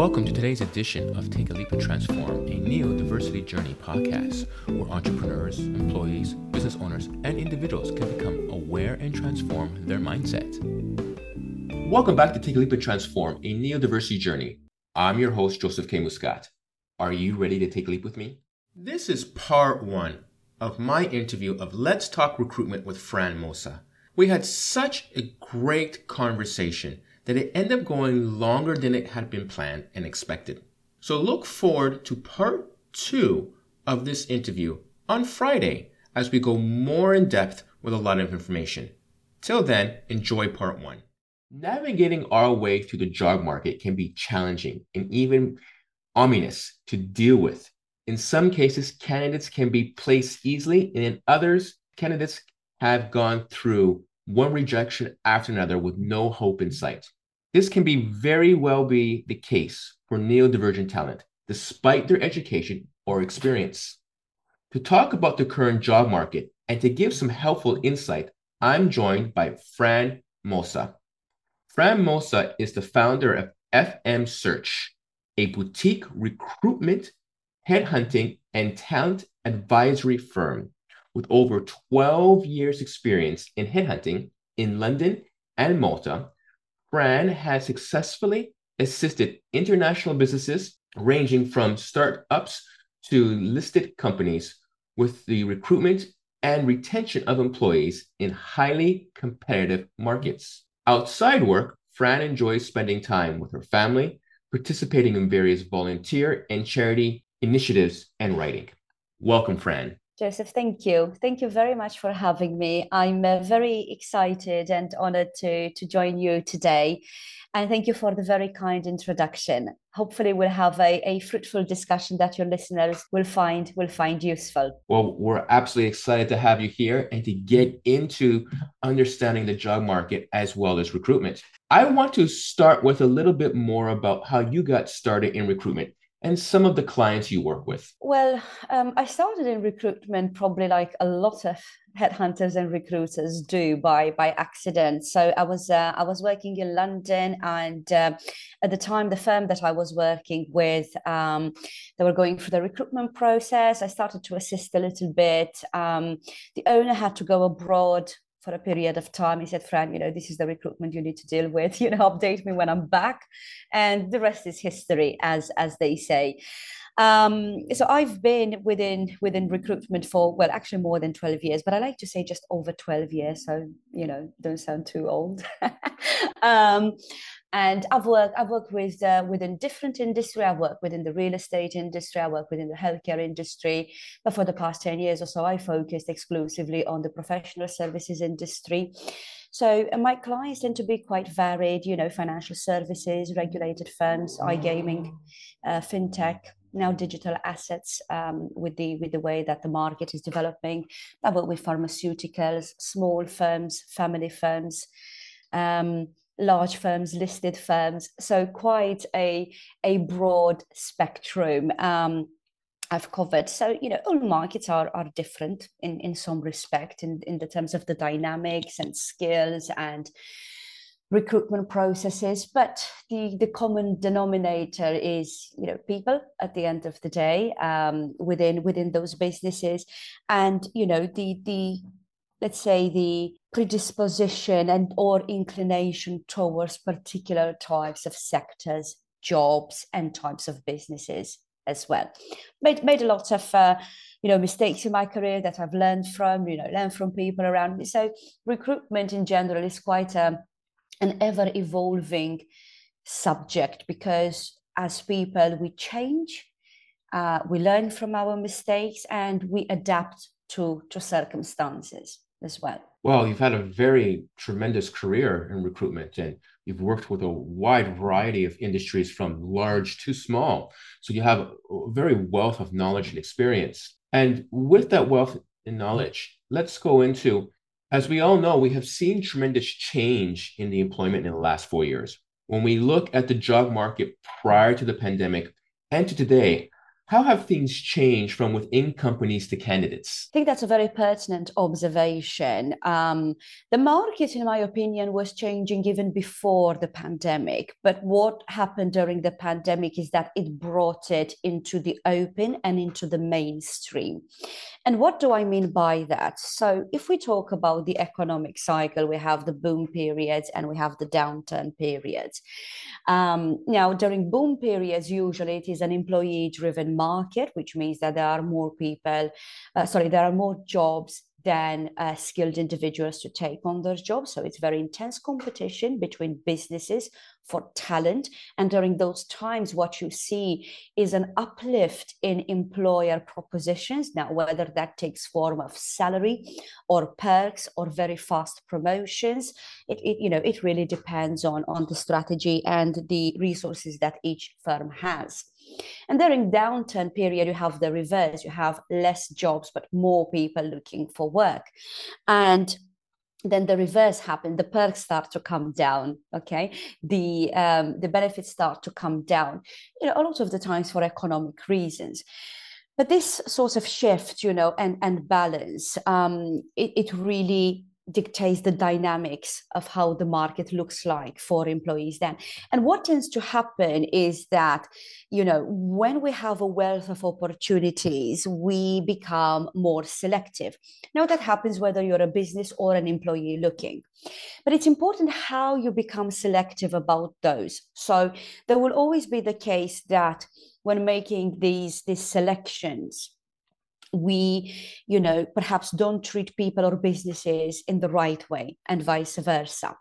Welcome to today's edition of Take a Leap and Transform, a neurodiversity journey podcast where entrepreneurs, employees, business owners, and individuals can become aware and transform their mindset. Welcome back to Take a Leap and Transform, a neurodiversity journey. I'm your host, Joseph K. Muscat. Are you ready to take a leap with me? This is part one of my interview of Let's Talk Recruitment with Fran Mosa. We had such a great conversation that it ended up going longer than it had been planned and expected. So look forward to part two of this interview on Friday as we go more in depth with a lot of information. Till then, enjoy part one. Navigating our way through the job market can be challenging and even ominous to deal with. In some cases, candidates can be placed easily, and in others, candidates have gone through one rejection after another with no hope in sight. This can be very well be the case for neurodivergent talent, despite their education or experience. To talk about the current job market and to give some helpful insight, I'm joined by Fran Mosa. Fran Mosa is the founder of FM Search, a boutique recruitment, headhunting, and talent advisory firm with over 12 years experience in headhunting in London and Malta Fran has successfully assisted international businesses ranging from startups to listed companies with the recruitment and retention of employees in highly competitive markets. Outside work, Fran enjoys spending time with her family, participating in various volunteer and charity initiatives, and writing. Welcome, Fran. Joseph, thank you. Thank you very much for having me. I'm uh, very excited and honored to, to join you today. And thank you for the very kind introduction. Hopefully, we'll have a, a fruitful discussion that your listeners will find will find useful. Well, we're absolutely excited to have you here and to get into understanding the job market as well as recruitment. I want to start with a little bit more about how you got started in recruitment and some of the clients you work with? Well, um, I started in recruitment probably like a lot of headhunters and recruiters do by by accident. So I was uh, I was working in London, and uh, at the time, the firm that I was working with, um, they were going through the recruitment process. I started to assist a little bit. Um, the owner had to go abroad for a period of time. He said, Fran, you know, this is the recruitment you need to deal with, you know, update me when I'm back. And the rest is history, as as they say. Um, so I've been within within recruitment for well, actually more than 12 years, but I like to say just over 12 years. So, you know, don't sound too old. um, and I've worked I've worked with uh, within different industry. I've worked within the real estate industry. I work within the healthcare industry. But for the past ten years or so, I focused exclusively on the professional services industry. So my clients tend to be quite varied. You know, financial services, regulated firms, iGaming, uh, fintech, now digital assets um, with the with the way that the market is developing. I work with pharmaceuticals, small firms, family firms. Um, large firms, listed firms. So quite a, a broad spectrum. Um, I've covered. So, you know, all markets are, are different in, in some respect in, in the terms of the dynamics and skills and recruitment processes. But the, the common denominator is, you know, people at the end of the day um, within within those businesses. And, you know, the the let's say the predisposition and or inclination towards particular types of sectors jobs and types of businesses as well. Made made a lot of uh, you know mistakes in my career that i've learned from you know learned from people around me. So recruitment in general is quite a, um, an ever evolving subject because as people we change uh, we learn from our mistakes and we adapt to to circumstances as well. Well, you've had a very tremendous career in recruitment and you've worked with a wide variety of industries from large to small. So you have a very wealth of knowledge and experience. And with that wealth and knowledge, let's go into, as we all know, we have seen tremendous change in the employment in the last four years. When we look at the job market prior to the pandemic and to today, how have things changed from within companies to candidates? I think that's a very pertinent observation. Um, the market, in my opinion, was changing even before the pandemic. But what happened during the pandemic is that it brought it into the open and into the mainstream. And what do I mean by that? So, if we talk about the economic cycle, we have the boom periods and we have the downturn periods. Um, now, during boom periods, usually it is an employee driven market, which means that there are more people, uh, sorry, there are more jobs than uh, skilled individuals to take on those jobs. So it's very intense competition between businesses for talent. And during those times, what you see is an uplift in employer propositions. Now, whether that takes form of salary or perks or very fast promotions, it, it you know it really depends on on the strategy and the resources that each firm has. And during downturn period, you have the reverse. You have less jobs, but more people looking for work. And then the reverse happened the perks start to come down okay the um, the benefits start to come down you know a lot of the times for economic reasons but this sort of shift you know and and balance um, it, it really dictates the dynamics of how the market looks like for employees then. And what tends to happen is that you know when we have a wealth of opportunities we become more selective. Now that happens whether you're a business or an employee looking. But it's important how you become selective about those. So there will always be the case that when making these these selections we you know perhaps don't treat people or businesses in the right way and vice versa.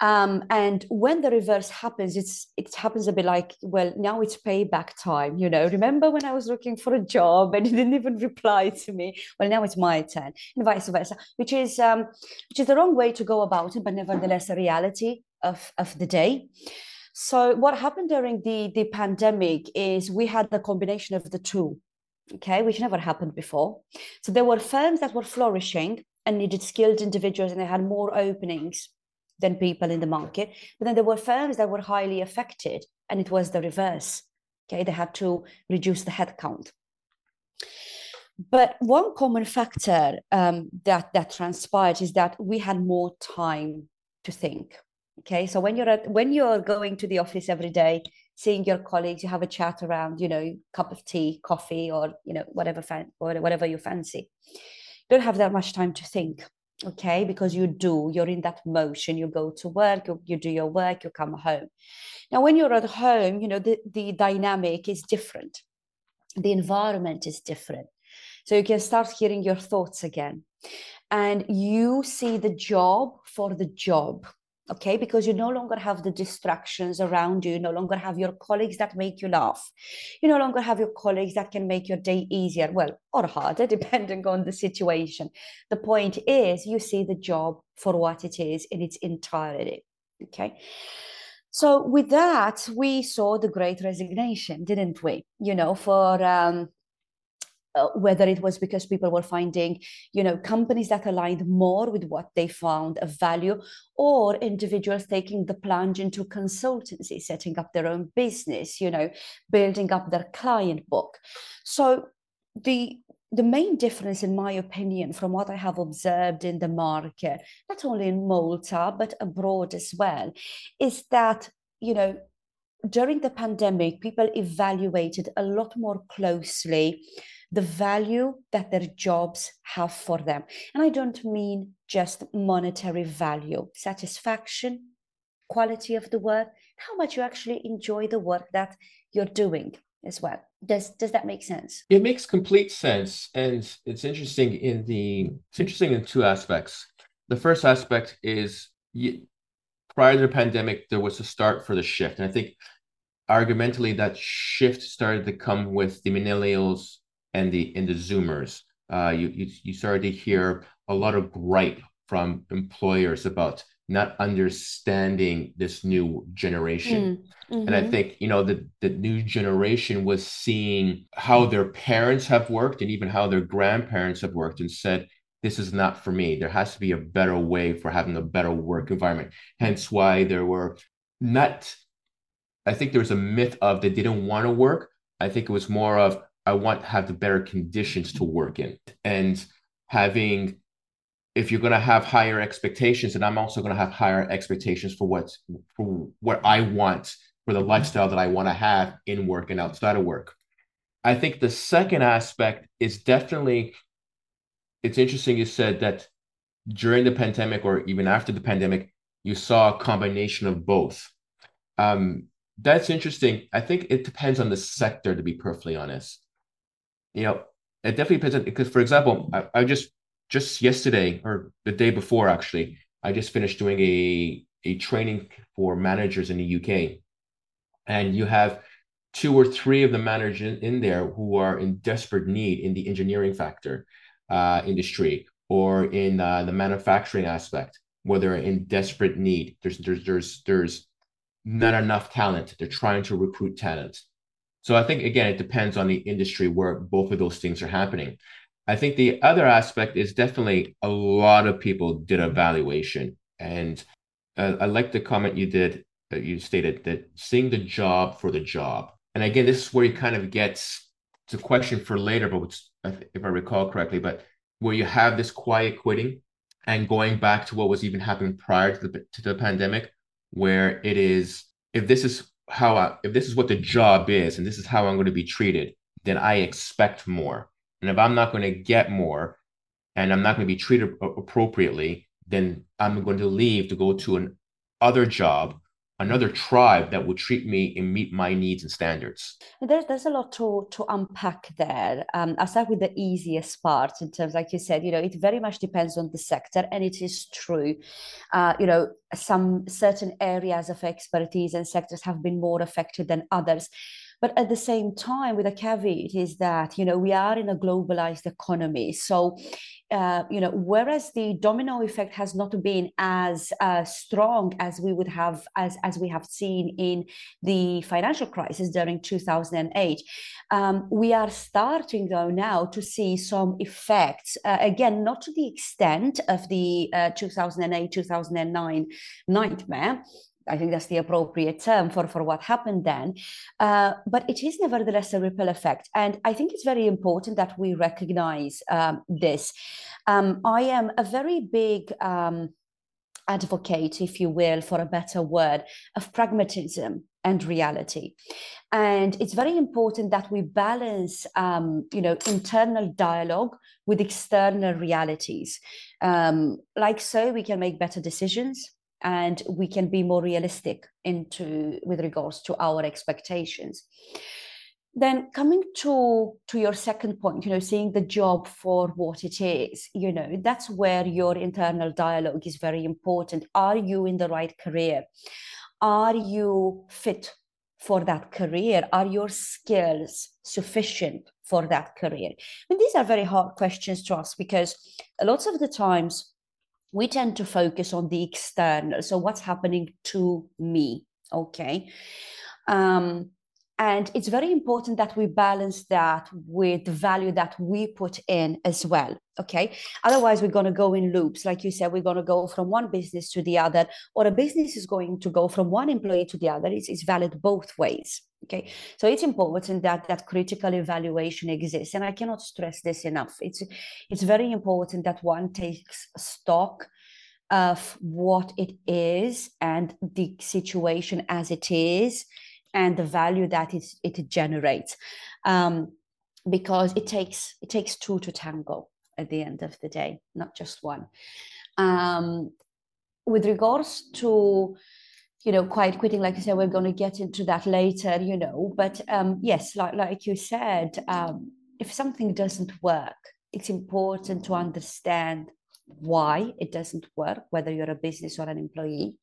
Um, and when the reverse happens it's it happens a bit like well now it's payback time you know. Remember when i was looking for a job and you didn't even reply to me? Well now it's my turn and vice versa which is um, which is the wrong way to go about it but nevertheless a reality of of the day. So what happened during the the pandemic is we had the combination of the two okay, which never happened before. So there were firms that were flourishing and needed skilled individuals and they had more openings than people in the market. But then there were firms that were highly affected and it was the reverse. Okay, they had to reduce the headcount. But one common factor um, that that transpired is that we had more time to think. Okay, so when you're at when you're going to the office every day, seeing your colleagues, you have a chat around, you know, cup of tea, coffee, or you know, whatever fan or whatever you fancy. You don't have that much time to think, okay? Because you do, you're in that motion. You go to work, you, you do your work, you come home. Now, when you're at home, you know, the, the dynamic is different. The environment is different. So you can start hearing your thoughts again. And you see the job for the job okay? Because you no longer have the distractions around you you no longer have your colleagues that make you laugh. You no longer have your colleagues that can make your day easier well or harder depending on the situation. The point is you see the job for what it is in its entirety okay? So with that we saw the great resignation didn't we? You know for um, uh, whether it was because people were finding you know companies that aligned more with what they found of value or individuals taking the plunge into consultancy setting up their own business you know building up their client book. So the the main difference in my opinion from what i have observed in the market not only in malta but abroad as well is that you know during the pandemic people evaluated a lot more closely the value that their jobs have for them. And I don't mean just monetary value, satisfaction, quality of the work, how much you actually enjoy the work that you're doing as well. Does does that make sense? It makes complete sense. And it's interesting in the it's interesting in two aspects. The first aspect is you, prior to the pandemic, there was a start for the shift. And I think argumentally that shift started to come with the millennials and the and the Zoomers. Uh, you, you you started to hear a lot of gripe from employers about not understanding this new generation. Mm, mm-hmm. And I mm-hmm. think, you know, the, the new generation was seeing how their parents have worked and even how their grandparents have worked and said, this is not for me. There has to be a better way for having a better work environment. Hence why there were not, I think there was a myth of they didn't want to work. I think it was more of I want to have the better conditions to work in. And having, if you're going to have higher expectations, and I'm also going to have higher expectations for what for what I want for the lifestyle that I want to have in work and outside of work. I think the second aspect is definitely it's interesting you said that during the pandemic or even after the pandemic, you saw a combination of both. Um, that's interesting. I think it depends on the sector, to be perfectly honest. You know, it definitely depends on because, for example, I, I just just yesterday or the day before actually, I just finished doing a a training for managers in the UK, and you have two or three of the managers in there who are in desperate need in the engineering factor uh, industry or in uh, the manufacturing aspect where they're in desperate need. There's there's there's there's not enough talent. They're trying to recruit talent. So I think again, it depends on the industry where both of those things are happening. I think the other aspect is definitely a lot of people did a valuation. and uh, I like the comment you did that you stated that seeing the job for the job. And again, this is where you kind of gets it's a question for later, but if I recall correctly, but where you have this quiet quitting and going back to what was even happening prior to the, to the pandemic, where it is, if this is how I, if this is what the job is and this is how I'm going to be treated, then I expect more. And if I'm not going to get more and I'm not going to be treated appropriately, then I'm going to leave to go to an other job another tribe that would treat me and meet my needs and standards? There's, there's a lot to, to unpack there. Um, I'll start with the easiest part in terms, like you said, you know, it very much depends on the sector, and it is true. Uh, you know, some certain areas of expertise and sectors have been more affected than others. But at the same time, with a caveat, is that you know we are in a globalized economy, so uh, you know, whereas the domino effect has not been as uh, strong as we would have as as we have seen in the financial crisis during 2008, um, we are starting though now to see some effects. Uh, again, not to the extent of the 2008 2009 nightmare, I think that's the appropriate term for, for what happened then. Uh, but it is nevertheless a ripple effect. And I think it's very important that we recognize um, this. Um, I am a very big um, advocate, if you will, for a better word, of pragmatism and reality. And it's very important that we balance, um, you know, internal dialogue with external realities. Um, like so, we can make better decisions and we can be more realistic into with regards to our expectations. Then coming to to your second point you know seeing the job for what it is you know that's where your internal dialogue is very important. Are you in the right career? Are you fit for that career? Are your skills sufficient for that career? And these are very hard questions to ask because lots of the times we tend to focus on the external. So what's happening to me? Okay. Um, and it's very important that we balance that with the value that we put in as well okay? Otherwise we're going to go in loops. Like you said we're going to go from one business to the other or a business is going to go from one employee to the other. It's, it's valid both ways okay? So it's important that that critical evaluation exists and i cannot stress this enough. It's it's very important that one takes stock of what it is and the situation as it is and the value that it, it generates um, because it takes it takes two to tango at the end of the day not just one. Um, with regards to you know quiet quitting like i said we're going to get into that later you know but um, yes like, like you said um, if something doesn't work it's important to understand why it doesn't work whether you're a business or an employee.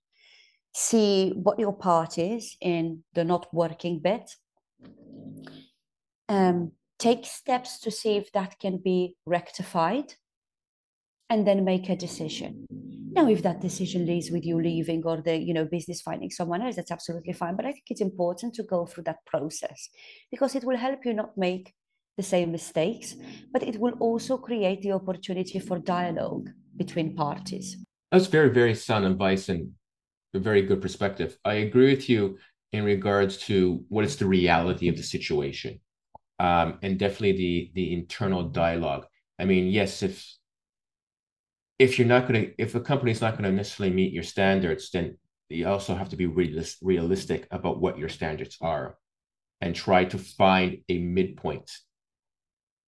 See what your part is in the not working bit. Um, take steps to see if that can be rectified and then make a decision. Now if that decision leads with you leaving or the you know business finding someone else that's absolutely fine but i think it's important to go through that process because it will help you not make the same mistakes but it will also create the opportunity for dialogue between parties. That's very very sound advice and a very good perspective. I agree with you in regards to what is the reality of the situation um, and definitely the the internal dialogue. I mean, yes, if if you're not going to if a company's not going to necessarily meet your standards, then you also have to be realis- realistic about what your standards are, and try to find a midpoint.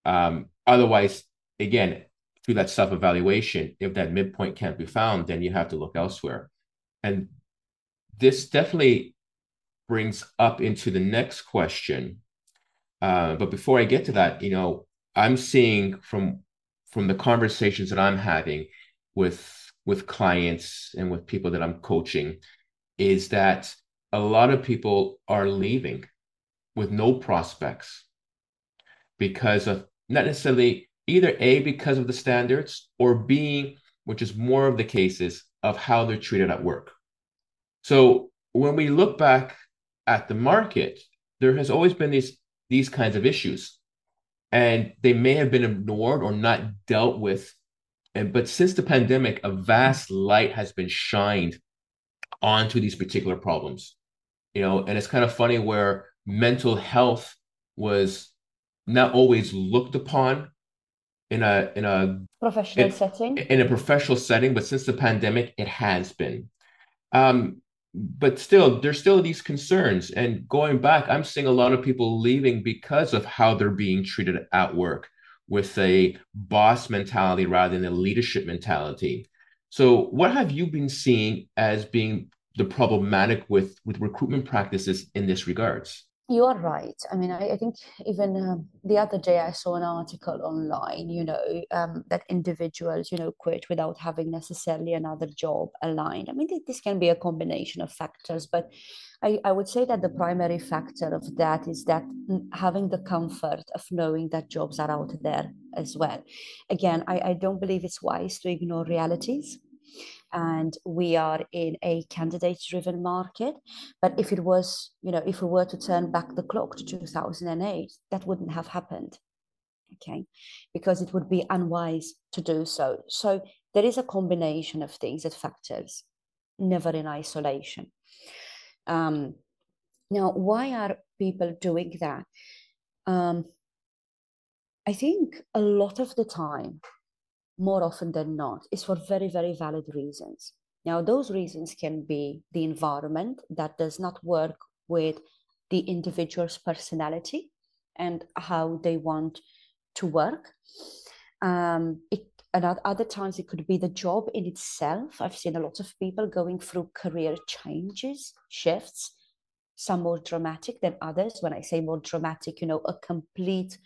Um, otherwise, again, through that self evaluation, if that midpoint can't be found, then you have to look elsewhere. And this definitely brings up into the next question uh, but before I get to that, you know, I'm seeing from from the conversations that I'm having with with clients and with people that I'm coaching is that a lot of people are leaving with no prospects because of not necessarily either a because of the standards or b which is more of the cases of how they're treated at work. So when we look back at the market there has always been these these kinds of issues. And they may have been ignored or not dealt with. And, but since the pandemic, a vast light has been shined onto these particular problems. You know, and it's kind of funny where mental health was not always looked upon in a in a professional in, setting in a professional setting but since the pandemic it has been um, but still there's still these concerns. And going back i'm seeing a lot of people leaving because of how they're being treated at work with a boss mentality rather than a leadership mentality. So what have you been seeing as being the problematic with with recruitment practices in this regards you are right. I mean, I, I think even um, the other day I saw an article online, you know, um, that individuals, you know, quit without having necessarily another job aligned. I mean, this can be a combination of factors, but I, I would say that the primary factor of that is that having the comfort of knowing that jobs are out there as well. Again, I, I don't believe it's wise to ignore realities and we are in a candidate driven market. But if it was you know if we were to turn back the clock to 2008 that wouldn't have happened okay? Because it would be unwise to do so. So there is a combination of things that factors never in isolation. Um, now why are people doing that? Um, i think a lot of the time more often than not is for very, very valid reasons. Now, those reasons can be the environment that does not work with the individual's personality and how they want to work. Um, it, and at other times, it could be the job in itself. I've seen a lot of people going through career changes, shifts, some more dramatic than others. When I say more dramatic, you know, a complete,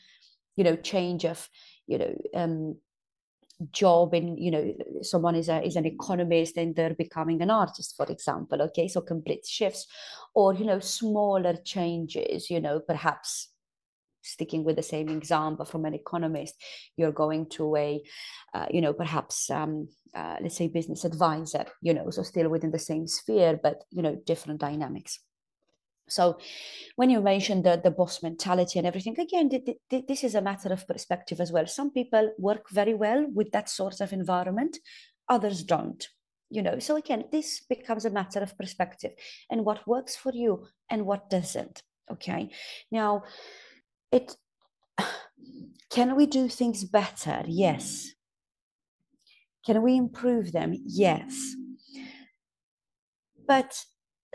you know, change of, you know, um, job in you know someone is a is an economist and they're becoming an artist for example okay? So complete shifts or you know smaller changes you know perhaps sticking with the same example from an economist you're going to a uh, you know perhaps um, uh, let's say business advisor you know so still within the same sphere but you know different dynamics so when you mentioned the, the boss mentality and everything, again, th- th- this is a matter of perspective as well. Some people work very well with that sort of environment, others don't. You know, so again, this becomes a matter of perspective and what works for you and what doesn't. Okay. Now, it can we do things better? Yes. Can we improve them? Yes. But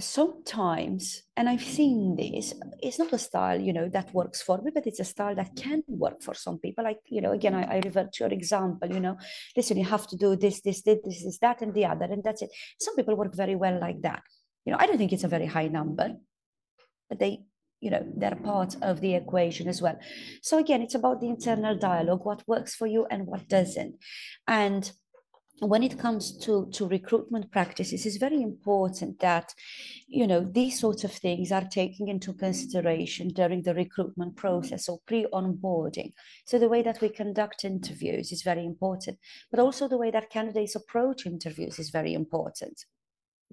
sometimes and i've seen this it's not a style you know that works for me but it's a style that can work for some people. Like you know again i, I revert to your example you know listen you have to do this this this this is that and the other and that's it. Some people work very well like that. You know i don't think it's a very high number but they you know they're part of the equation as well. So again it's about the internal dialogue what works for you and what doesn't. And when it comes to, to recruitment practices, it's very important that, you know, these sorts of things are taken into consideration during the recruitment process or pre-onboarding. So the way that we conduct interviews is very important, but also the way that candidates approach interviews is very important.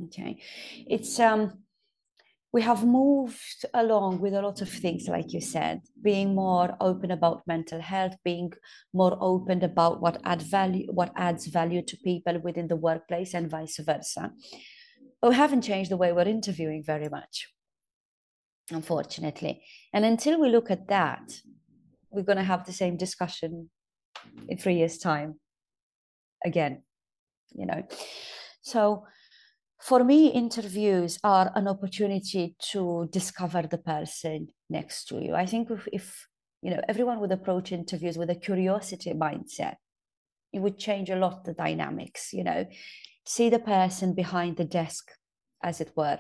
Okay, it's um, we have moved along with a lot of things, like you said, being more open about mental health, being more open about what add value, what adds value to people within the workplace, and vice versa. But we haven't changed the way we're interviewing very much, unfortunately. And until we look at that, we're going to have the same discussion in three years time again you know so for me interviews are an opportunity to discover the person next to you. I think if, if you know everyone would approach interviews with a curiosity mindset it would change a lot the dynamics you know. See the person behind the desk as it were.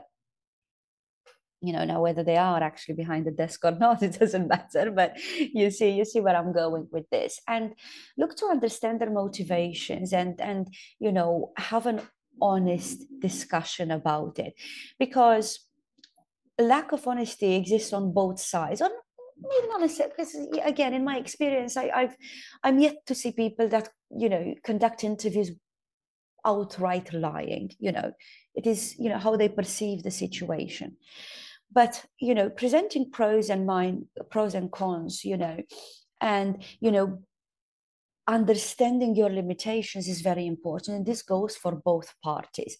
You know now whether they are actually behind the desk or not it doesn't matter but you see you see where i'm going with this. And look to understand their motivations and and you know have an honest discussion about it. Because lack of honesty exists on both sides. On maybe not necessarily because again in my experience I, i've i'm yet to see people that you know conduct interviews outright lying you know. It is you know how they perceive the situation. But you know presenting pros and mine pros and cons you know and you know understanding your limitations is very important and this goes for both parties.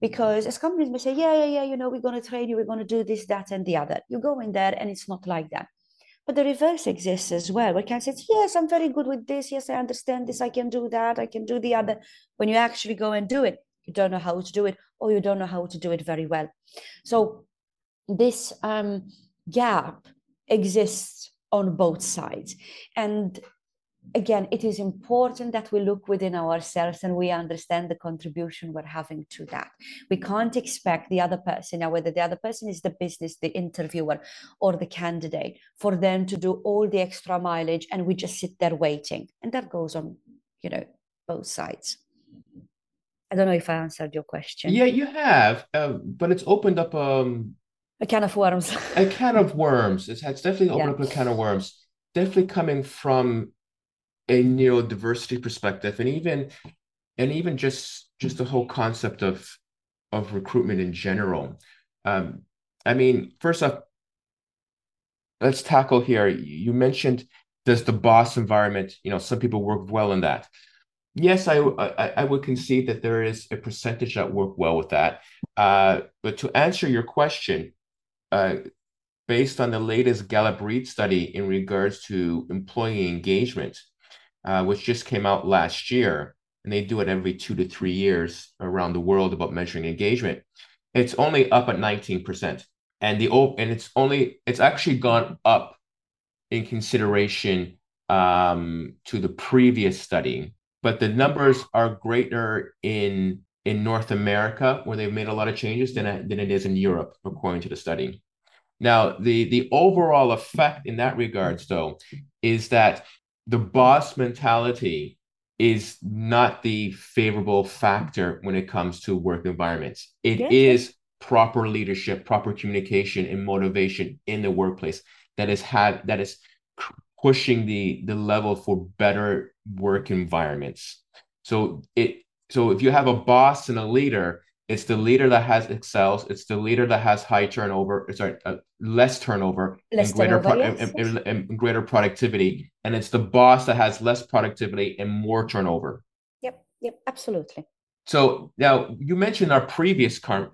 Because as companies may say yeah yeah yeah you know we're going to train you we're going to do this that and the other. You go in there and it's not like that. But the reverse exists as well. Where can say yes i'm very good with this. Yes i understand this. I can do that. I can do the other. When you actually go and do it you don't know how to do it or you don't know how to do it very well. So this um, gap exists on both sides. And again, it is important that we look within ourselves and we understand the contribution we're having to that. We can't expect the other person, now whether the other person is the business, the interviewer, or the candidate, for them to do all the extra mileage and we just sit there waiting. And that goes on, you know, both sides. I don't know if I answered your question. Yeah, you have, uh, but it's opened up um, a can of worms. a can of worms. It's, it's definitely opened yeah. up a can of worms. Definitely coming from a neurodiversity perspective, and even and even just just the whole concept of of recruitment in general. Um, I mean, first off, let's tackle here. You mentioned does the boss environment. You know, some people work well in that. Yes, I, I, I would concede that there is a percentage that work well with that. Uh, but to answer your question, uh, based on the latest Gallup Reid study in regards to employee engagement, uh, which just came out last year, and they do it every two to three years around the world about measuring engagement. It's only up at 19%. And the and it's only it's actually gone up in consideration um, to the previous study, but the numbers are greater in in North America, where they've made a lot of changes, than, than it is in Europe, according to the study. Now, the, the overall effect in that regards, though, is that the boss mentality is not the favorable factor when it comes to work environments. It is proper leadership, proper communication, and motivation in the workplace that is had that is pushing the the level for better work environments. So it so if you have a boss and a leader, it's the leader that has excels. It's the leader that has high turnover. Sorry, uh, less turnover less and greater turnover, pro- yes. and, and, and greater productivity. And it's the boss that has less productivity and more turnover. Yep. Yep. Absolutely. So now you mentioned our previous car-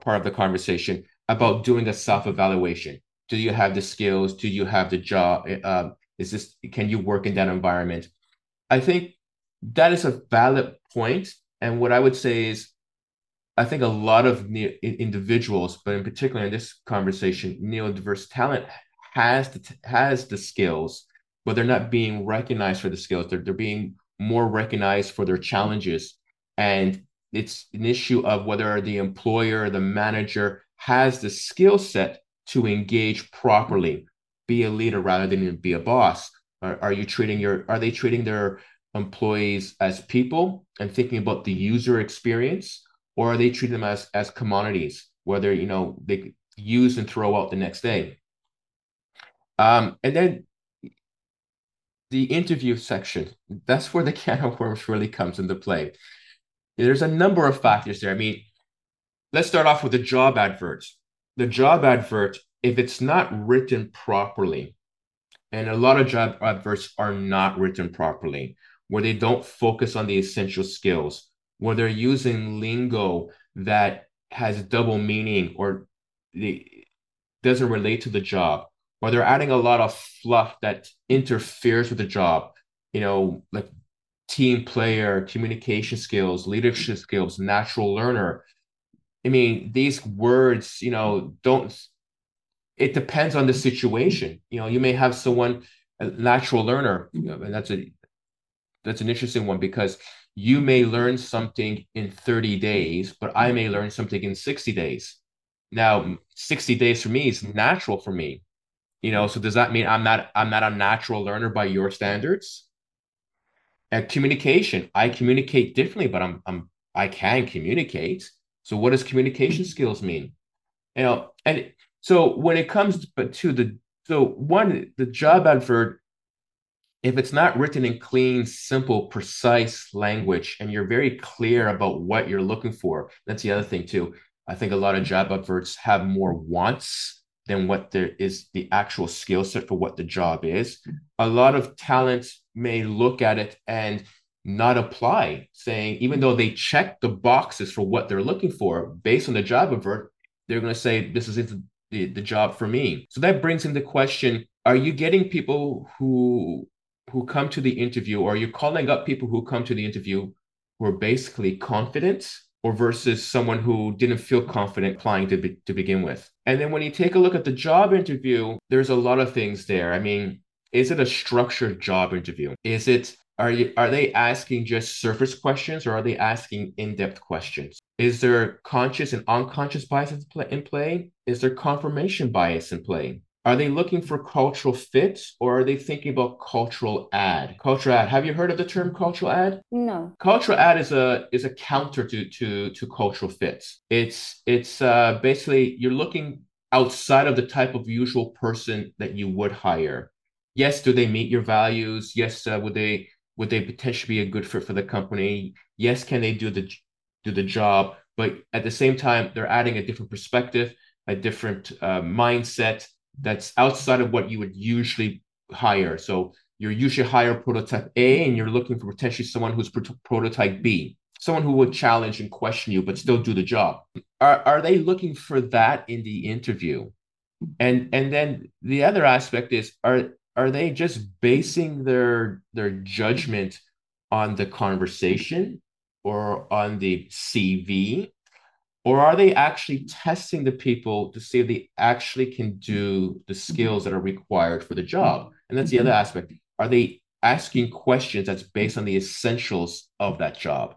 part of the conversation about doing a self evaluation. Do you have the skills? Do you have the job? Uh, is this can you work in that environment? I think that is a valid point. And what I would say is, I think a lot of individuals, but in particular in this conversation, neurodiverse talent has the has the skills, but they're not being recognized for the skills. They're they're being more recognized for their challenges, and it's an issue of whether the employer, the manager, has the skill set to engage properly, be a leader rather than be a boss. Are, are you treating your? Are they treating their employees as people and thinking about the user experience, or are they treating them as as commodities, whether you know they use and throw out the next day? Um, and then the interview section, that's where the can of worms really comes into play. There's a number of factors there. I mean, let's start off with the job advert. The job advert, if it's not written properly, and a lot of job adverts are not written properly, where they don't focus on the essential skills, where they're using lingo that has double meaning or they, doesn't relate to the job, or they're adding a lot of fluff that interferes with the job. You know, like team player, communication skills, leadership skills, natural learner. I mean, these words, you know, don't. It depends on the situation. You know, you may have someone a natural learner, you know, and that's a that's an interesting one because you may learn something in 30 days, but I may learn something in 60 days. Now, 60 days for me is natural for me. You know, so does that mean I'm not I'm not a natural learner by your standards? And communication, I communicate differently, but I'm I'm I can communicate. So what does communication skills mean? You know, and so when it comes but to the so one the job advert if it's not written in clean, simple, precise language, and you're very clear about what you're looking for, that's the other thing too. I think a lot of job adverts have more wants than what there is the actual skill set for what the job is. A lot of talent may look at it and not apply, saying, even though they check the boxes for what they're looking for based on the job advert, they're going to say, this is the, the job for me. So that brings into question are you getting people who who come to the interview or you're calling up people who come to the interview who are basically confident or versus someone who didn't feel confident applying to, be, to begin with? And then when you take a look at the job interview there's a lot of things there. I mean is it a structured job interview? Is it are you are they asking just surface questions or are they asking in-depth questions? Is there conscious and unconscious biases in play? Is there confirmation bias in play are they looking for cultural fit or are they thinking about cultural add? Cultural add. Have you heard of the term cultural add? No. Cultural add is a is a counter to to to cultural fits. It's it's uh, basically you're looking outside of the type of usual person that you would hire. Yes, do they meet your values? Yes, uh, would they would they potentially be a good fit for the company? Yes, can they do the do the job? But at the same time, they're adding a different perspective, a different uh, mindset that's outside of what you would usually hire. So you're usually hire prototype A and you're looking for potentially someone who's pro- prototype B, someone who would challenge and question you, but still do the job. Are, are they looking for that in the interview? And and then the other aspect is are are they just basing their their judgment on the conversation or on the CV or are they actually testing the people to see if they actually can do the skills that are required for the job? And that's the other mm-hmm. aspect. Are they asking questions that's based on the essentials of that job?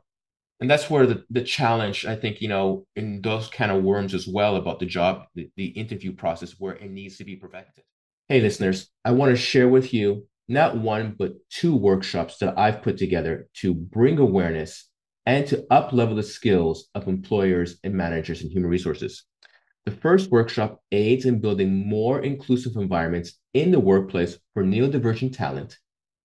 And that's where the, the challenge i think you know in those kind of worms as well about the job the, the interview process where it needs to be perfected. Hey listeners i want to share with you not one but two workshops that i've put together to bring awareness and to uplevel the skills of employers and managers in human resources. The first workshop aids in building more inclusive environments in the workplace for neurodivergent talent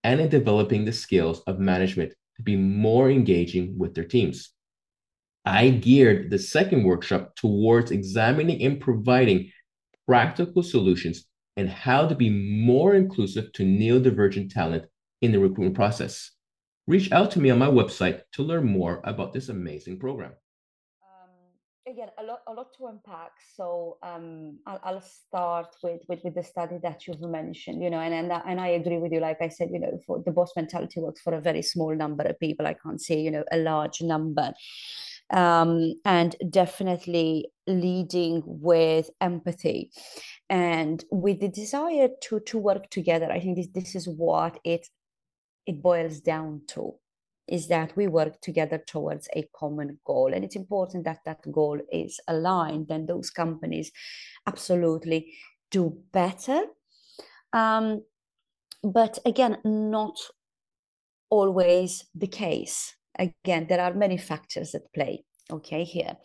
and in developing the skills of management to be more engaging with their teams. I geared the second workshop towards examining and providing practical solutions and how to be more inclusive to neurodivergent talent in the recruitment process reach out to me on my website to learn more about this amazing program. Um, again, a lot, a lot to unpack. So um, I'll, I'll, start with, with with the study that you've mentioned. You know, and and and I agree with you. Like I said, you know, for the boss mentality works for a very small number of people. I can't say you know a large number. Um, and definitely leading with empathy and with the desire to to work together i think this, this is what it it boils down to is that we work together towards a common goal. And it's important that that goal is aligned then those companies absolutely do better. Um, but again not always the case. Again there are many factors at play okay here.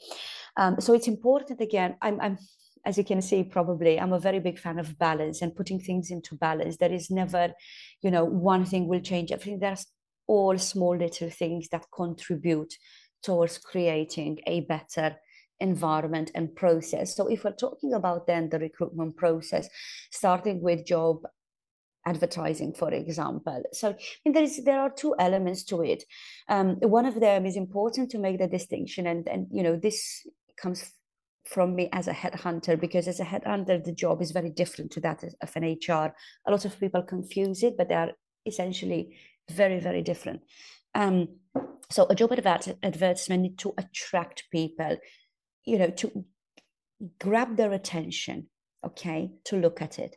Um, so it's important again I'm, I'm as you can see probably i'm a very big fan of balance and putting things into balance. There is never you know one thing will change everything. There's all small little things that contribute towards creating a better environment and process. So if we're talking about then the recruitment process starting with job advertising for example. So I mean, there is there are two elements to it. Um, one of them is important to make the distinction and and you know this comes from me as a headhunter because as a headhunter the job is very different to that of an hr a lot of people confuse it but they are essentially very very different. Um, so a job advert- advertisement need to attract people you know to grab their attention okay to look at it.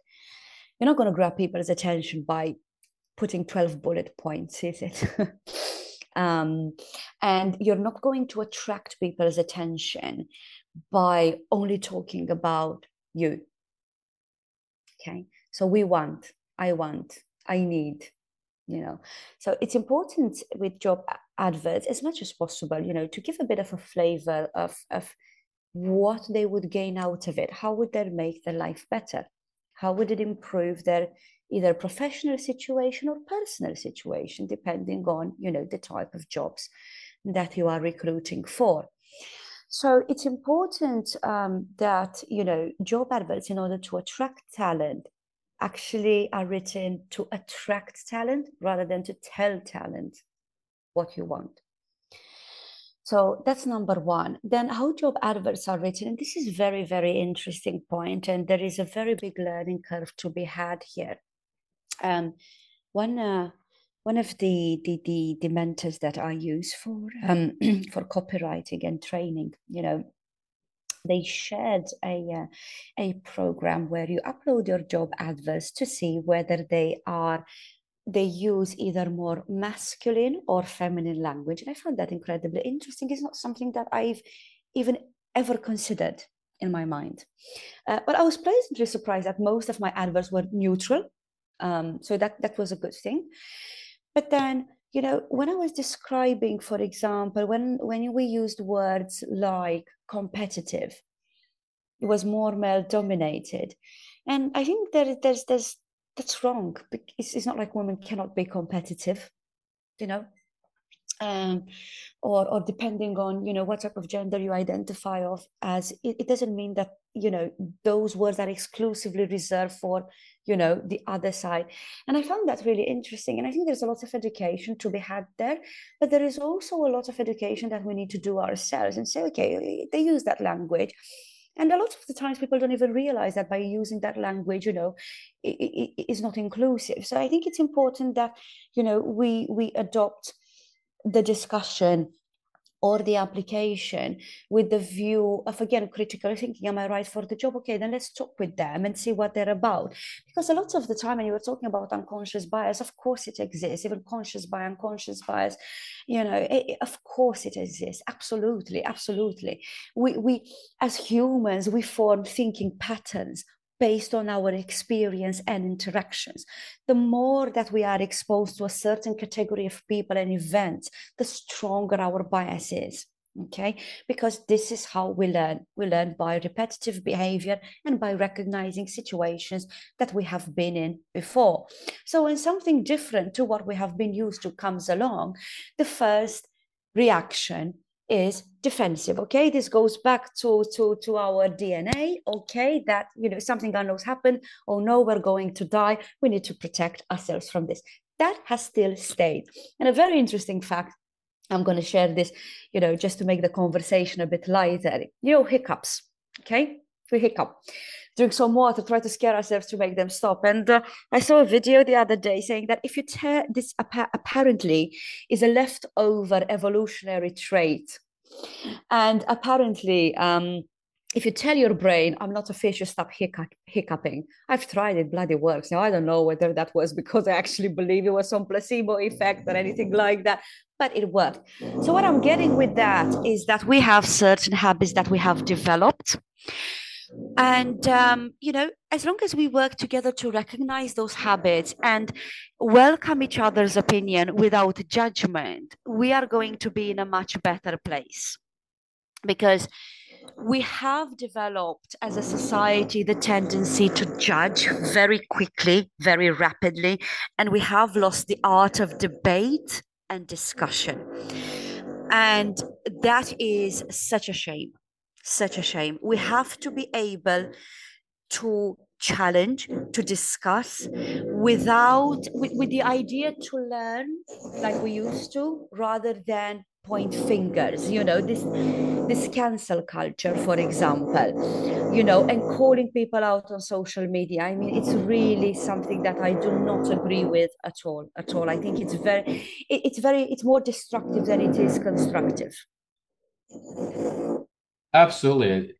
You're not going to grab people's attention by putting 12 bullet points is it? Um, and you're not going to attract people's attention by only talking about you. Okay, so we want, I want, I need, you know. So it's important with job adverts as much as possible, you know, to give a bit of a flavor of, of what they would gain out of it. How would that make their life better? How would it improve their either professional situation or personal situation, depending on, you know, the type of jobs that you are recruiting for. So it's important um, that you know job adverts, in order to attract talent, actually are written to attract talent rather than to tell talent what you want. So that's number one. Then how job adverts are written, and this is very very interesting point, and there is a very big learning curve to be had here. Um, one uh, one of the, the the the mentors that I use for um, for copywriting and training, you know, they shared a uh, a program where you upload your job adverts to see whether they are they use either more masculine or feminine language, and I found that incredibly interesting. It's not something that I've even ever considered in my mind, uh, but I was pleasantly surprised that most of my adverts were neutral. Um, so that that was a good thing. But then, you know, when I was describing, for example, when when we used words like competitive, it was more male dominated, and I think that there's there's that's wrong. It's, it's not like women cannot be competitive, you know um, or or depending on you know what type of gender you identify of as it, it, doesn't mean that you know those words are exclusively reserved for you know the other side. And i found that really interesting and i think there's a lot of education to be had there but there is also a lot of education that we need to do ourselves and say okay they use that language. And a lot of the times people don't even realize that by using that language you know it, it, it is not inclusive. So i think it's important that you know we we adopt the discussion or the application with the view of again critical thinking am i right for the job? Okay then let's talk with them and see what they're about. Because a lot of the time when you were talking about unconscious bias of course it exists even conscious bias unconscious bias. You know it, of course it exists. Absolutely absolutely. We we as humans we form thinking patterns based on our experience and interactions. The more that we are exposed to a certain category of people and events, the stronger our bias is. Okay, because this is how we learn. We learn by repetitive behavior and by recognizing situations that we have been in before. So, when something different to what we have been used to comes along, the first reaction is defensive okay? This goes back to to to our dna okay? That you know something unknown's happened oh no we're going to die. We need to protect ourselves from this. That has still stayed. And a very interesting fact i'm going to share this you know just to make the conversation a bit lighter. You know hiccups okay? We hiccup drink some water to try to scare ourselves to make them stop. And uh, i saw a video the other day saying that if you tear this apparently is a leftover evolutionary trait. And apparently um, if you tell your brain i'm not a fish you stop hiccup, hiccuping. I've tried it bloody works. Now i don't know whether that was because i actually believe it was some placebo effect or anything like that but it worked. So what i'm getting with that is that we have certain habits that we have developed and um, you know as long as we work together to recognize those habits and welcome each other's opinion without judgment we are going to be in a much better place because we have developed as a society the tendency to judge very quickly, very rapidly, and we have lost the art of debate and discussion. And that is such a shame such a shame. We have to be able to challenge, to discuss without, with, with the idea to learn like we used to, rather than point fingers you know this this cancel culture for example you know and calling people out on social media. I mean it's really something that i do not agree with at all at all. I think it's very it, it's very it's more destructive than it is constructive absolutely.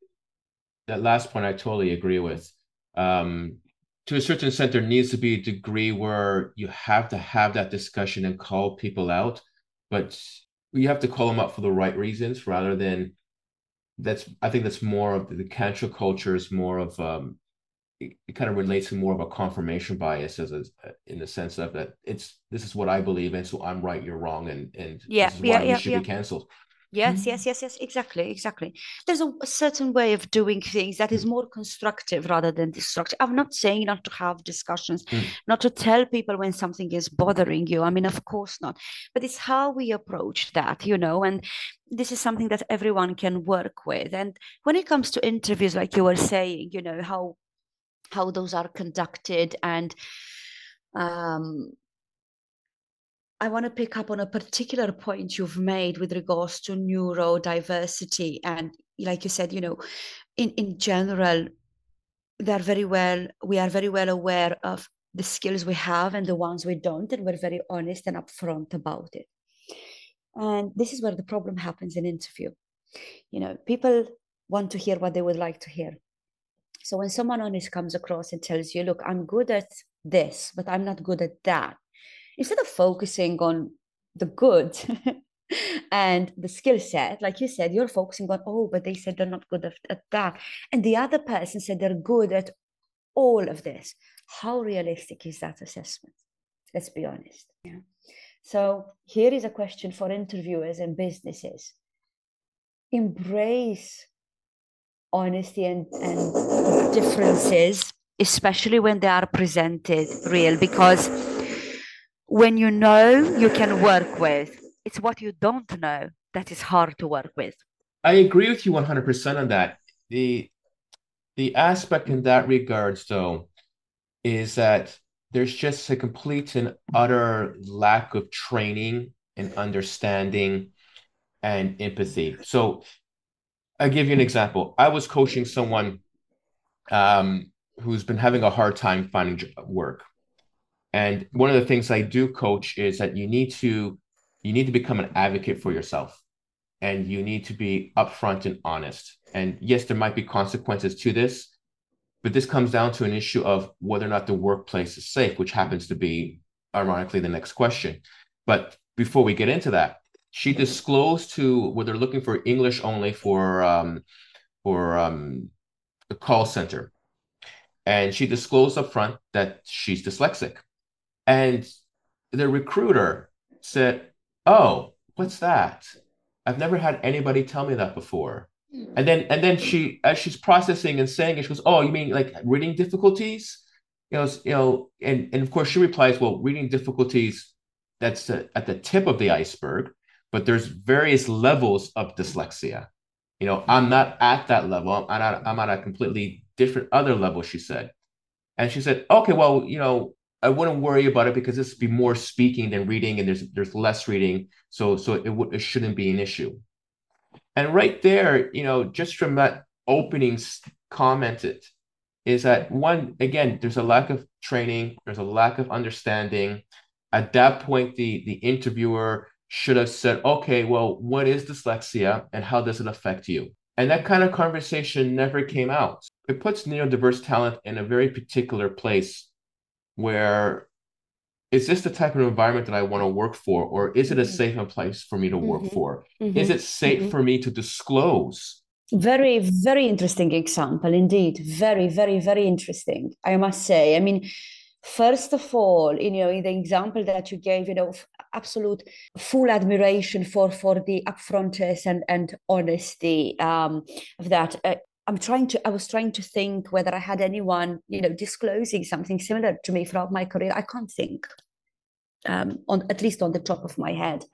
That last point i totally agree with. Um to a certain extent, there needs to be a degree where you have to have that discussion and call people out, but you have to call them up for the right reasons rather than that's I think that's more of the cancel culture is more of um it, it kind of relates to more of a confirmation bias as a, in the sense of that it's this is what I believe and so I'm right you're wrong and and yeah this is yeah why yeah, you should yeah. be cancelled Yes, yes, yes, yes, exactly, exactly. There's a, a certain way of doing things that is more constructive rather than destructive. I'm not saying not to have discussions, Mm. not to tell people when something is bothering you. I mean, of course not. But it's how we approach that, you know, and this is something that everyone can work with. And when it comes to interviews, like you were saying, you know, how how those are conducted and um I want to pick up on a particular point you've made with regards to neurodiversity. And like you said, you know, in, in general, they're very well, we are very well aware of the skills we have and the ones we don't, and we're very honest and upfront about it. And this is where the problem happens in interview. You know, people want to hear what they would like to hear. So when someone honest comes across and tells you, look, I'm good at this, but I'm not good at that, instead of focusing on the good and the skill set, like you said, you're focusing on, oh, but they said they're not good at, at that. And the other person said they're good at all of this. How realistic is that assessment? Let's be honest. Yeah. So here is a question for interviewers and businesses. Embrace honesty and, and differences, especially when they are presented real, because when you know you can work with, it's what you don't know that is hard to work with. I agree with you 100% on that. The the aspect in that regards though is that there's just a complete and utter lack of training and understanding and empathy. So I'll give you an example. I was coaching someone um, who's been having a hard time finding work. And one of the things I do coach is that you need to you need to become an advocate for yourself and you need to be upfront and honest. And yes, there might be consequences to this, but this comes down to an issue of whether or not the workplace is safe, which happens to be ironically the next question. But before we get into that, she disclosed to where they're looking for English only for um, for um, the call center, and she disclosed up front that she's dyslexic, and the recruiter said, "Oh, what's that? I've never had anybody tell me that before." Hmm. And then and then she as she's processing and saying it, she goes, "Oh, you mean like reading difficulties?" You know, you know, and and of course she replies, "Well, reading difficulties that's at the tip of the iceberg." but there's various levels of dyslexia. You know, I'm not at that level. I'm at, I'm at a completely different other level, she said. And she said, okay, well, you know, I wouldn't worry about it because this would be more speaking than reading, and there's there's less reading, so so it would it shouldn't be an issue. And right there, you know, just from that opening commented, is that one again, there's a lack of training, there's a lack of understanding. At that point, the the interviewer should have said, okay, well, what is dyslexia and how does it affect you? And that kind of conversation never came out. It puts neurodiverse talent in a very particular place where is this the type of environment that I want to work for? Or is it a safe place for me to work Mhm. for? Mhm. Is it safe Mhm. for me to disclose? Very, very interesting example indeed. Very, very, very interesting. I must say. I mean, first of all, you know, in the example that you gave, you know, absolute full admiration for for the upfrontness and and honesty um, of that. Uh, I'm trying to. I was trying to think whether I had anyone, you know, disclosing something similar to me throughout my career. I can't think, um, on at least on the top of my head,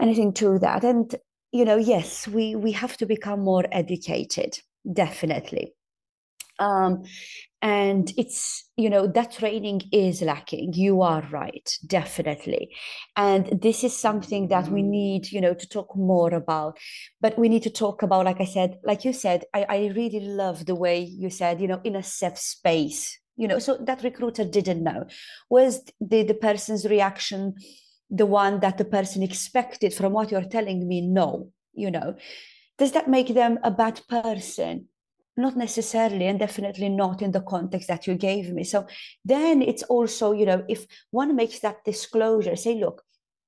anything to that. And you know, yes, we we have to become more educated, definitely. Um, and it's you know that training is lacking. You are right definitely. And this is something that we need you know to talk more about. But we need to talk about like i said like you said i, I really love the way you said you know in a safe space you know so that recruiter didn't know. Was the the person's reaction the one that the person expected from what you're telling me? No you know. Does that make them a bad person not necessarily and definitely not in the context that you gave me. So then it's also you know if one makes that disclosure say look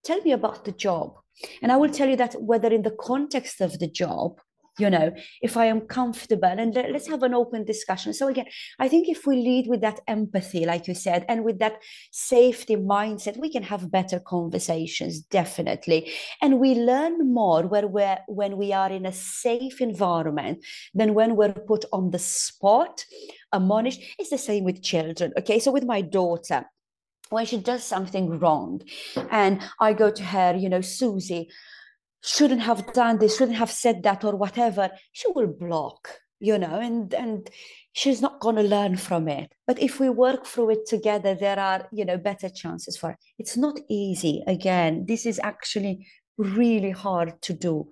tell me about the job. And i will tell you that whether in the context of the job you know if i am comfortable and let, us have an open discussion. So again i think if we lead with that empathy like you said and with that safety mindset we can have better conversations definitely. And we learn more where we're when we are in a safe environment than when we're put on the spot. Uh, Admonished it's the same with children okay? So with my daughter when she does something wrong and i go to her you know susie shouldn't have done this, shouldn't have said that, or whatever, she will block, you know, and and she's not going to learn from it. But if we work through it together, there are, you know, better chances for it. It's not easy. Again, this is actually really hard to do.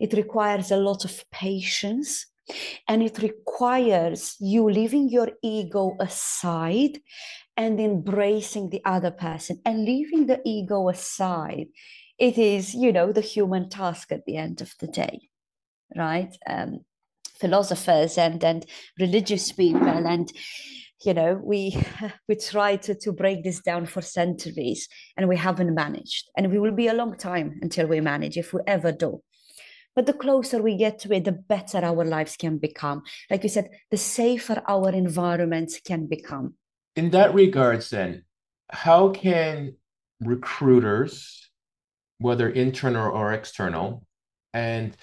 It requires a lot of patience. And it requires you leaving your ego aside and embracing the other person and leaving the ego aside it is, you know, the human task at the end of the day, right? Um, philosophers and and religious people and you know we we try to, to break this down for centuries and we haven't managed. And we will be a long time until we manage if we ever do. But the closer we get to it the better our lives can become. Like you said the safer our environments can become. In that regards then how can recruiters whether internal or external? And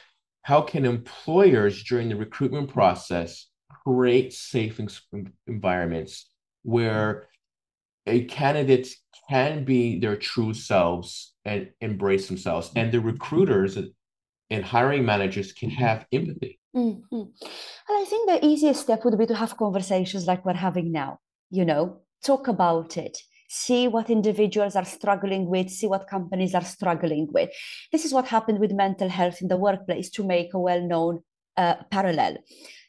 how can employers during the recruitment process create safe environments where a candidate can be their true selves and embrace themselves, and the recruiters and hiring managers can have empathy? Mm-hmm. And I think the easiest step would be to have conversations like we're having now, you know, talk about it see what individuals are struggling with, see what companies are struggling with. This is what happened with mental health in the workplace to make a well known uh, parallel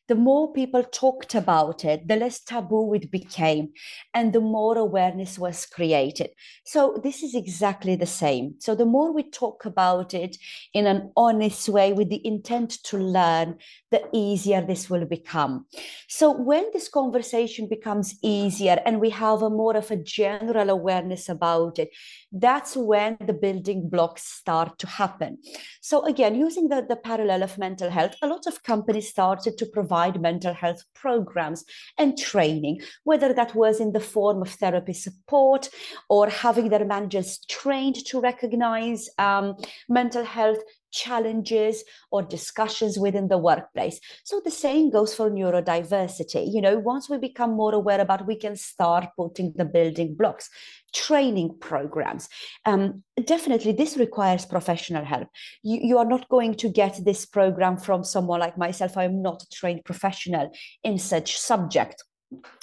the more people talked about it, the less taboo it became, and the more awareness was created. So, this is exactly the same. So, the more we talk about it in an honest way with the intent to learn, the easier this will become. So, when this conversation becomes easier and we have a more of a general awareness about it, that's when the building blocks start to happen. So, again, using the, the parallel of mental health, a lot of companies started to provide provide mental health programs and training, whether that was in the form of therapy support or having their managers trained to recognize um, mental health challenges or discussions within the workplace. So the same goes for neurodiversity. You know, once we become more aware about, we can start putting the building blocks, training programs. Um, definitely, this requires professional help. You, you are not going to get this program from someone like myself. I'm not a trained professional in such subject.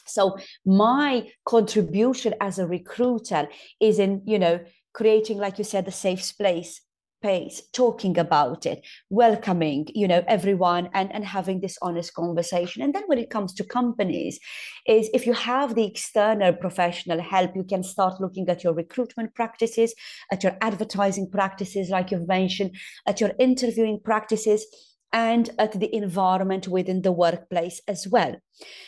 So my contribution as a recruiter is in, you know, creating, like you said, a safe space pace talking about it welcoming you know everyone and and having this honest conversation. And then when it comes to companies is if you have the external professional help you can start looking at your recruitment practices at your advertising practices like you've mentioned at your interviewing practices and at the environment within the workplace as well.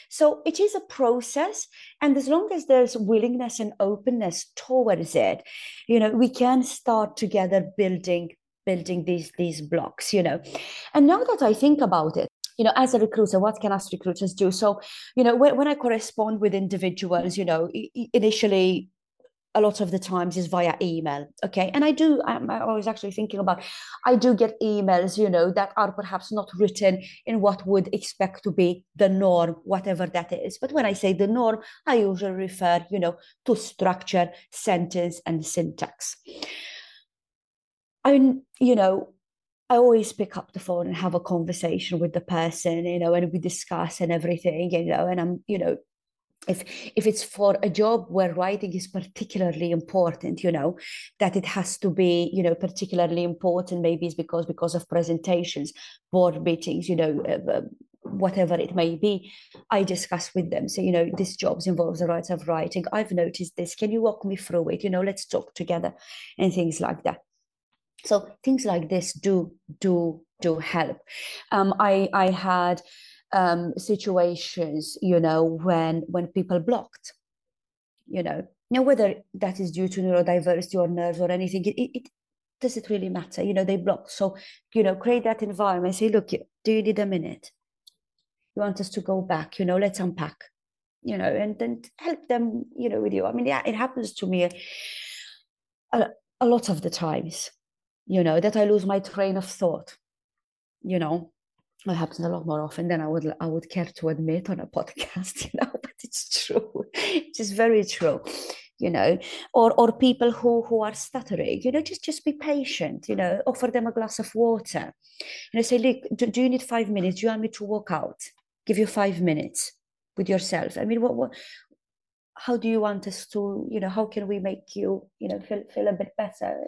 So it is a process. And as long as there's willingness and openness towards it, you know, we can start together building building these these blocks, you know. And now that I think about it, you know, as a recruiter, what can us recruiters do? So, you know, when, when I correspond with individuals, you know, initially a lot of the times is via email okay? And i do I'm, i was actually thinking about i do get emails you know that are perhaps not written in what would expect to be the norm whatever that is. But when i say the norm i usually refer you know to structure sentence and syntax. I you know I always pick up the phone and have a conversation with the person, you know, and we discuss and everything, you know, and I'm, you know, if if it's for a job where writing is particularly important you know that it has to be you know particularly important maybe it's because because of presentations board meetings you know uh, uh whatever it may be i discuss with them so you know this job involves the rights of writing. I've noticed this. Can you walk me through it? You know let's talk together and things like that. So things like this do do do help. Um, i i had um, situations you know when when people blocked you know. Now whether that is due to neurodiversity or nerves or anything it, it does it really matter you know they block so you know create that environment say look do you need a minute? You want us to go back you know let's unpack you know and then help them you know with you. I mean yeah it happens to me a, a lot of the times you know that i lose my train of thought you know it happens a lot more often than I would I would care to admit on a podcast, you know, but it's true. It is very true, you know. Or or people who who are stuttering, you know, just just be patient, you know, offer them a glass of water. You know, say, look, do, do you need five minutes? Do you want me to walk out? give you five minutes with yourself i mean what, what how do you want us to you know how can we make you you know feel, feel a bit better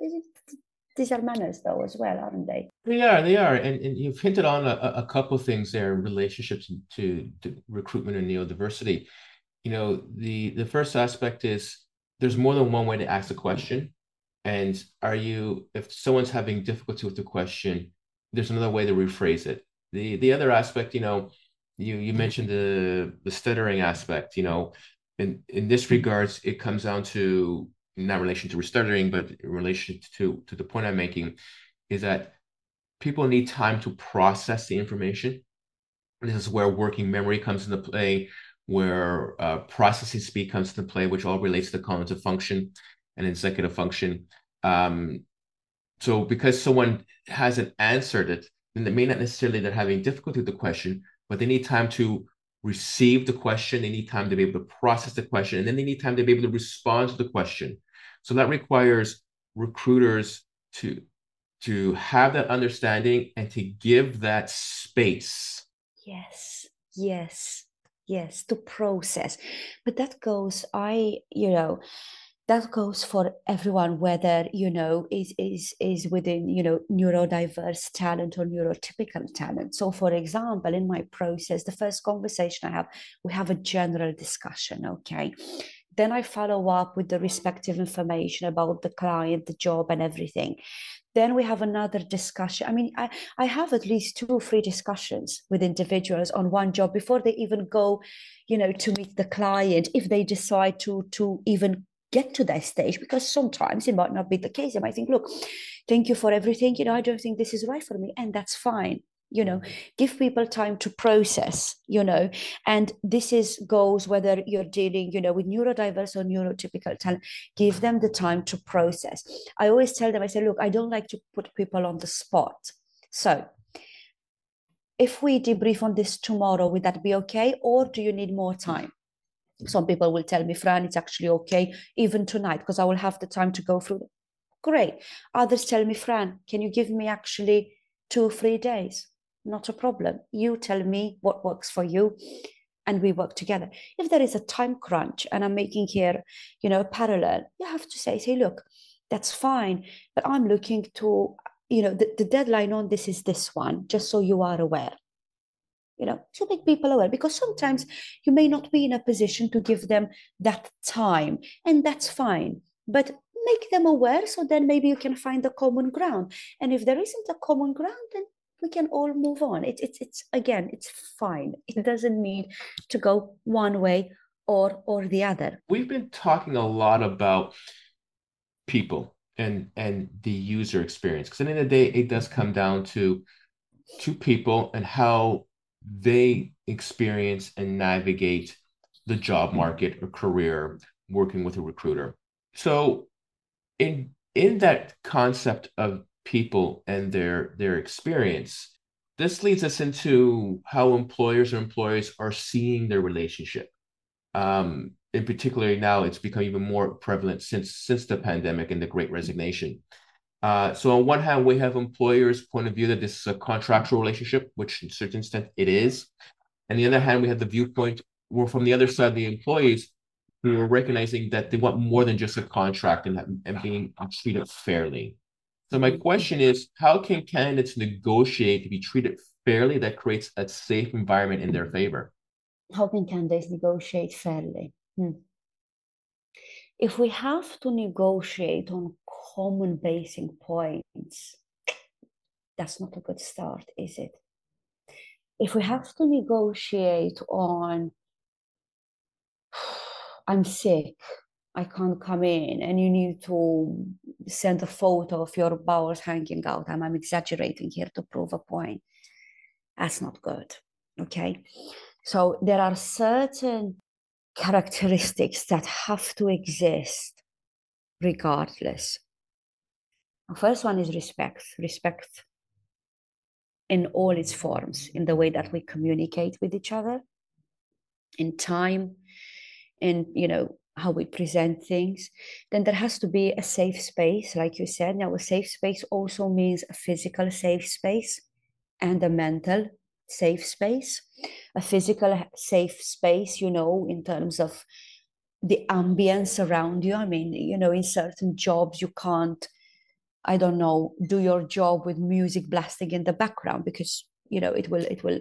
these are manners though as well aren't they? They are they are and, and you've hinted on a, a couple things there relationships to, to recruitment and neurodiversity you know the the first aspect is there's more than one way to ask a question. And are you if someone's having difficulty with the question there's another way to rephrase it. The the other aspect you know you you mentioned the the stuttering aspect you know. In in this regards it comes down to not relation to stuttering but in relation to to the point i'm making is that people need time to process the information this is where working memory comes into play where uh, processing speed comes into play which all relates to cognitive function and executive function um, so because someone hasn't answered it then it may not necessarily they're having difficulty with the question but they need time to receive the question. They need time to be able to process the question, and then they need time to be able to respond to the question. So that requires recruiters to to have that understanding and to give that space. Yes, yes, yes, to process. But that goes, I, you know, that goes for everyone whether you know is is is within you know neurodiverse talent or neurotypical talent so for example in my process the first conversation i have we have a general discussion okay then i follow up with the respective information about the client the job and everything then we have another discussion i mean i, I have at least two or three discussions with individuals on one job before they even go you know to meet the client if they decide to to even get to that stage because sometimes it might not be the case. They might think, look, thank you for everything. You know, I don't think this is right for me. And that's fine. You know, mm-hmm. give people time to process, you know, and this is goes whether you're dealing, you know, with neurodiverse or neurotypical talent, give them the time to process. I always tell them, I say, look, I don't like to put people on the spot. So if we debrief on this tomorrow, would that be okay? Or do you need more time? Some people will tell me, Fran, it's actually okay, even tonight, because I will have the time to go through them. Great. Others tell me, Fran, can you give me actually two or three days? Not a problem. You tell me what works for you and we work together. If there is a time crunch and I'm making here, you know, a parallel, you have to say, say, look, that's fine, but I'm looking to, you know, the, the deadline on this is this one, just so you are aware you know to make people aware because sometimes you may not be in a position to give them that time and that's fine but make them aware so then maybe you can find a common ground and if there isn't a common ground then we can all move on. It's it's, it's again it's fine. It doesn't need to go one way or or the other. We've been talking a lot about people and and the user experience because at the end of the day it does come down to to people and how they experience and navigate the job market or career working with a recruiter. So in in that concept of people and their their experience, this leads us into how employers or employees are seeing their relationship. Um, in particular, now it's become even more prevalent since since the pandemic and the Great Resignation. Uh, so on one hand, we have employers' point of view that this is a contractual relationship, which in certain extent it is. And the other hand, we have the viewpoint where from the other side, the employees who are recognizing that they want more than just a contract and, and being treated fairly. So my question is, how can candidates negotiate to be treated fairly that creates a safe environment in their favor? How can candidates negotiate fairly? Hmm. If we have to negotiate on common basic points, that's not a good start, is it? If we have to negotiate on, I'm sick, I can't come in, and you need to send a photo of your bowels hanging out. I'm, I'm exaggerating here to prove a point. That's not good. Okay. So there are certain characteristics that have to exist regardless. The first one is respect. Respect in all its forms, in the way that we communicate with each other, in time, in you know how we present things. Then there has to be a safe space, like you said. Now, a safe space also means a physical safe space and a mental safe space. A physical safe space, you know, in terms of the ambience around you. I mean, you know, in certain jobs, you can't, I don't know, do your job with music blasting in the background because, you know, it will, it will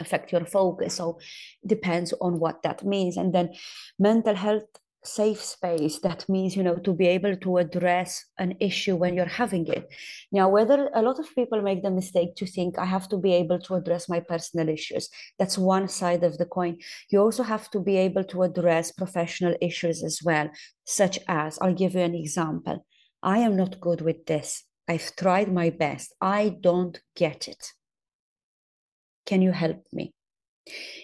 affect your focus. So depends on what that means. And then mental health safe space that means you know to be able to address an issue when you're having it. Now whether a lot of people make the mistake to think i have to be able to address my personal issues that's one side of the coin. You also have to be able to address professional issues as well such as i'll give you an example. I am not good with this. I've tried my best. I don't get it can you help me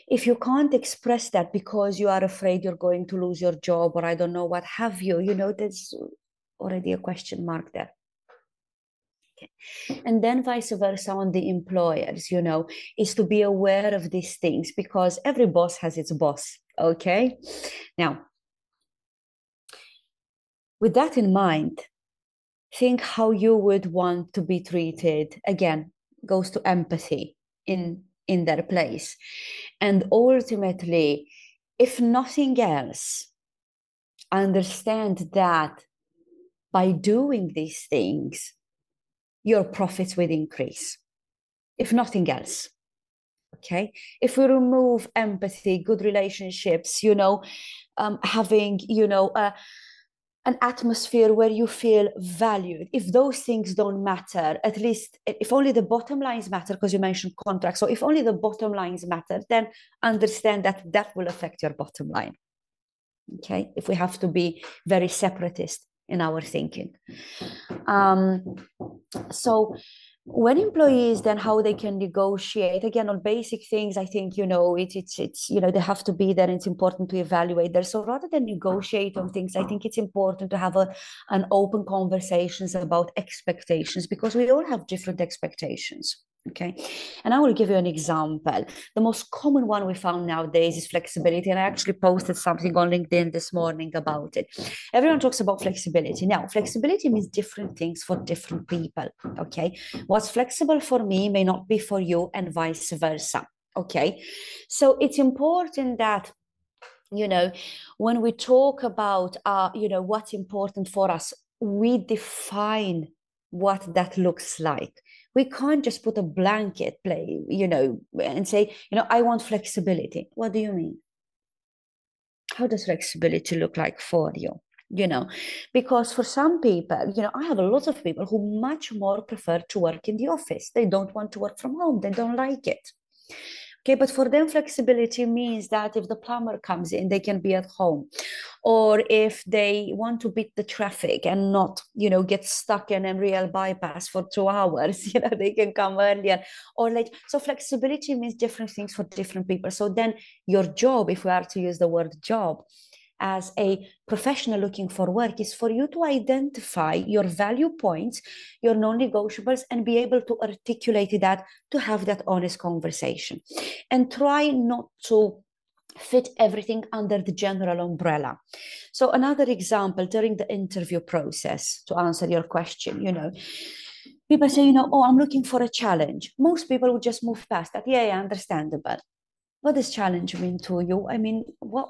if you can't express that because you are afraid you're going to lose your job or I don't know what have you, you know, there's already a question mark there. And then vice versa on the employers, you know, is to be aware of these things because every boss has its boss. Okay. Now, with that in mind, think how you would want to be treated. Again, goes to empathy in in their place. And ultimately, if nothing else, understand that by doing these things, your profits will increase. If nothing else. Okay. If we remove empathy, good relationships, you know, um, having, you know, uh, an atmosphere where you feel valued. If those things don't matter, at least if only the bottom lines matter, because you mentioned contracts. So if only the bottom lines matter, then understand that that will affect your bottom line. Okay, if we have to be very separatist in our thinking. Um, so when employees then how they can negotiate again on basic things i think you know it, it's it's you know they have to be there it's important to evaluate there. So rather than negotiate on things i think it's important to have a, an open conversations about expectations because we all have different expectations Okay. And I will give you an example. The most common one we found nowadays is flexibility. And I actually posted something on LinkedIn this morning about it. Everyone talks about flexibility. Now, flexibility means different things for different people. Okay. What's flexible for me may not be for you, and vice versa. Okay. So it's important that you know when we talk about uh you know what's important for us we define what that looks like we can't just put a blanket play you know and say you know i want flexibility. What do you mean? How does flexibility look like for you? You know because for some people you know i have a lot of people who much more prefer to work in the office. They don't want to work from home. They don't like it Okay, but for them, flexibility means that if the plumber comes in, they can be at home. Or if they want to beat the traffic and not, you know, get stuck in real bypass for two hours, you know, they can come earlier. Or like, so flexibility means different things for different people. So then your job, if we are to use the word job, as a professional looking for work is for you to identify your value points, your non negotiables, and be able to articulate that to have that honest conversation. And try not to fit everything under the general umbrella. So another example during the interview process to answer your question, you know, people say, you know, oh, I'm looking for a challenge. Most people would just move past that. Yeah, yeah, understandable. What does challenge mean to you? I mean, what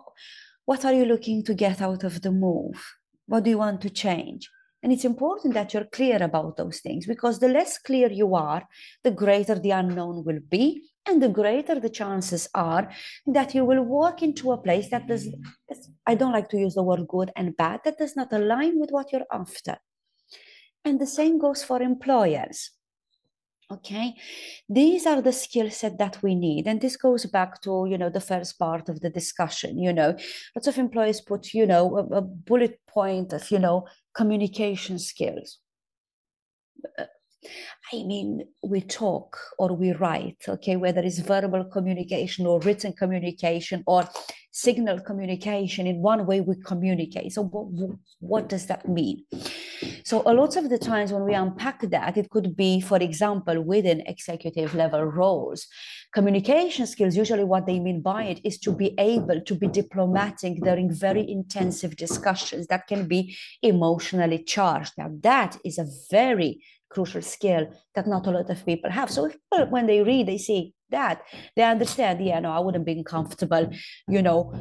what are you looking to get out of the move? What do you want to change? And it's important that you're clear about those things because the less clear you are, the greater the unknown will be, and the greater the chances are that you will walk into a place that does, I don't like to use the word good and bad, that does not align with what you're after. And the same goes for employers. Okay, these are the skill set that we need, and this goes back to you know the first part of the discussion. You know, lots of employees put you know a, a bullet point of you know communication skills. I mean, we talk or we write, okay, whether it's verbal communication or written communication or signal communication, in one way we communicate. So, what, what does that mean? So, a lot of the times when we unpack that, it could be, for example, within executive level roles. Communication skills, usually what they mean by it is to be able to be diplomatic during very intensive discussions that can be emotionally charged. Now, that is a very crucial skill that not a lot of people have. So when they read, they see that, they understand, yeah, no, I wouldn't be comfortable, you know,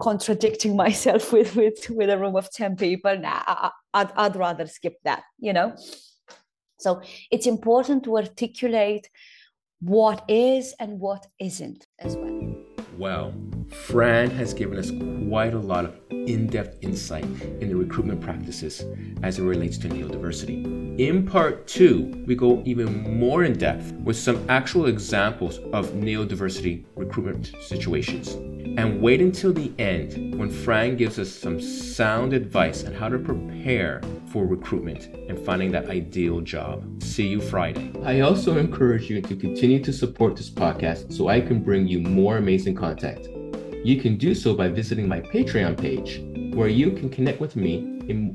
contradicting myself with with with a room of 10 people nah, I'd, I'd rather skip that you know? So it's important to articulate what is and what isn't as well. Well fran has given us quite a lot of in-depth insight in the recruitment practices as it relates to neurodiversity in part two we go even more in depth with some actual examples of neurodiversity recruitment situations and wait until the end when Fran gives us some sound advice on how to prepare for recruitment and finding that ideal job. See you Friday. I also encourage you to continue to support this podcast so I can bring you more amazing content. You can do so by visiting my Patreon page, where you can connect with me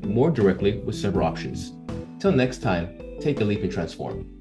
more directly with several options. Till next time, take a leap and transform.